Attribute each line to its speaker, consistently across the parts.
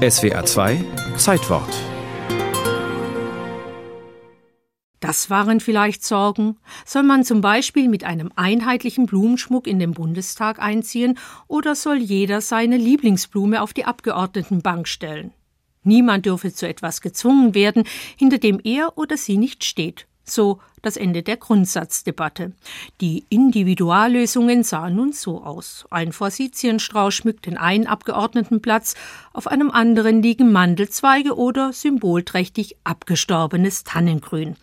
Speaker 1: SWA 2 Zeitwort
Speaker 2: Das waren vielleicht Sorgen. Soll man zum Beispiel mit einem einheitlichen Blumenschmuck in den Bundestag einziehen oder soll jeder seine Lieblingsblume auf die Abgeordnetenbank stellen? Niemand dürfe zu etwas gezwungen werden, hinter dem er oder sie nicht steht. So das Ende der Grundsatzdebatte. Die Individuallösungen sahen nun so aus. Ein Forsythienstrauß schmückt den einen Abgeordnetenplatz, auf einem anderen liegen Mandelzweige oder symbolträchtig abgestorbenes Tannengrün.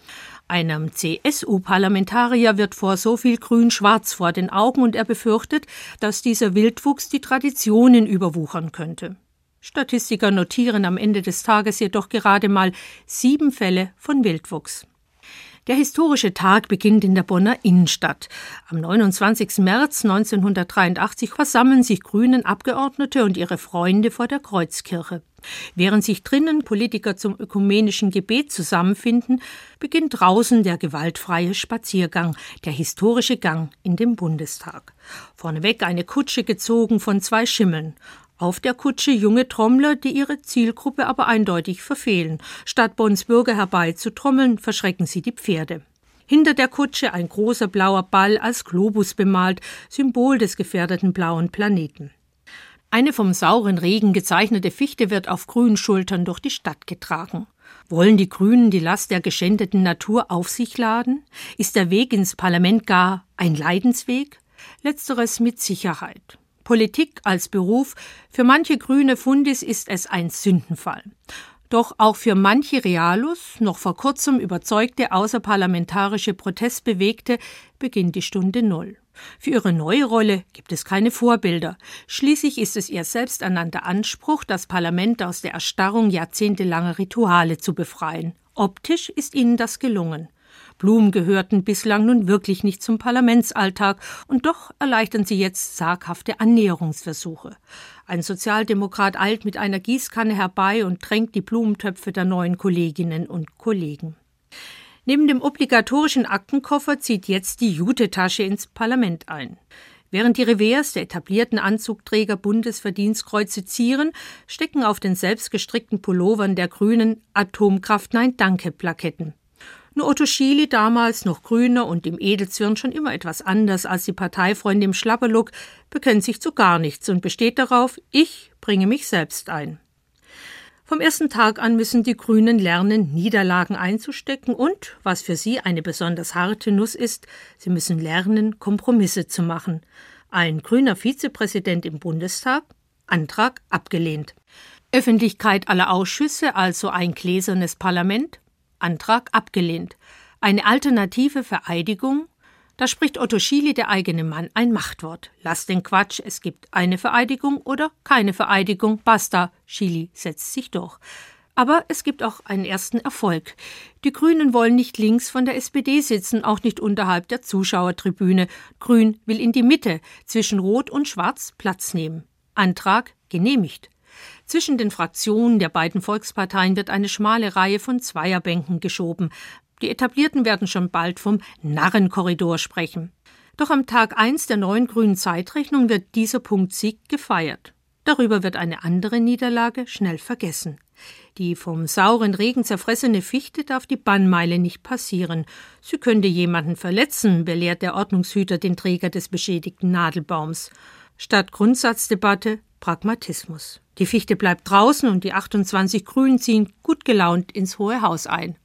Speaker 2: Einem CSU-Parlamentarier wird vor so viel Grün-Schwarz vor den Augen und er befürchtet, dass dieser Wildwuchs die Traditionen überwuchern könnte. Statistiker notieren am Ende des Tages jedoch gerade mal sieben Fälle von Wildwuchs. Der historische Tag beginnt in der Bonner Innenstadt. Am 29. März 1983 versammeln sich Grünen Abgeordnete und ihre Freunde vor der Kreuzkirche. Während sich drinnen Politiker zum ökumenischen Gebet zusammenfinden, beginnt draußen der gewaltfreie Spaziergang, der historische Gang in den Bundestag. Vorneweg eine Kutsche gezogen von zwei Schimmeln. Auf der Kutsche junge Trommler, die ihre Zielgruppe aber eindeutig verfehlen. Statt Bonns Bürger herbeizutrommeln, verschrecken sie die Pferde. Hinter der Kutsche ein großer blauer Ball als Globus bemalt, Symbol des gefährdeten blauen Planeten. Eine vom sauren Regen gezeichnete Fichte wird auf grünen Schultern durch die Stadt getragen. Wollen die Grünen die Last der geschändeten Natur auf sich laden? Ist der Weg ins Parlament gar ein Leidensweg? Letzteres mit Sicherheit. Politik als Beruf, für manche grüne Fundis ist es ein Sündenfall. Doch auch für manche Realus, noch vor kurzem überzeugte außerparlamentarische Protestbewegte, beginnt die Stunde Null. Für ihre neue Rolle gibt es keine Vorbilder. Schließlich ist es ihr selbsternannter Anspruch, das Parlament aus der Erstarrung jahrzehntelanger Rituale zu befreien. Optisch ist ihnen das gelungen. Blumen gehörten bislang nun wirklich nicht zum Parlamentsalltag, und doch erleichtern sie jetzt zaghafte Annäherungsversuche. Ein Sozialdemokrat eilt mit einer Gießkanne herbei und drängt die Blumentöpfe der neuen Kolleginnen und Kollegen. Neben dem obligatorischen Aktenkoffer zieht jetzt die Jutetasche ins Parlament ein. Während die Revers der etablierten Anzugträger Bundesverdienstkreuze zieren, stecken auf den selbstgestrickten Pullovern der Grünen Atomkraft Nein Danke Plaketten. Nur Otto Schily, damals noch grüner und im Edelzwirn schon immer etwas anders als die Parteifreunde im Schlapperlook, bekennt sich zu gar nichts und besteht darauf, ich bringe mich selbst ein. Vom ersten Tag an müssen die Grünen lernen, Niederlagen einzustecken und, was für sie eine besonders harte Nuss ist, sie müssen lernen, Kompromisse zu machen. Ein grüner Vizepräsident im Bundestag? Antrag abgelehnt. Öffentlichkeit aller Ausschüsse, also ein gläsernes Parlament? Antrag abgelehnt. Eine alternative Vereidigung? Da spricht Otto Schily, der eigene Mann, ein Machtwort. Lass den Quatsch, es gibt eine Vereidigung oder keine Vereidigung, basta. Schily setzt sich durch. Aber es gibt auch einen ersten Erfolg. Die Grünen wollen nicht links von der SPD sitzen, auch nicht unterhalb der Zuschauertribüne. Grün will in die Mitte, zwischen Rot und Schwarz Platz nehmen. Antrag genehmigt. Zwischen den Fraktionen der beiden Volksparteien wird eine schmale Reihe von Zweierbänken geschoben. Die Etablierten werden schon bald vom Narrenkorridor sprechen. Doch am Tag 1 der neuen grünen Zeitrechnung wird dieser Punkt Sieg gefeiert. Darüber wird eine andere Niederlage schnell vergessen. Die vom sauren Regen zerfressene Fichte darf die Bannmeile nicht passieren. Sie könnte jemanden verletzen, belehrt der Ordnungshüter den Träger des beschädigten Nadelbaums. Statt Grundsatzdebatte Pragmatismus. Die Fichte bleibt draußen und die 28 Grünen ziehen gut gelaunt ins Hohe Haus ein.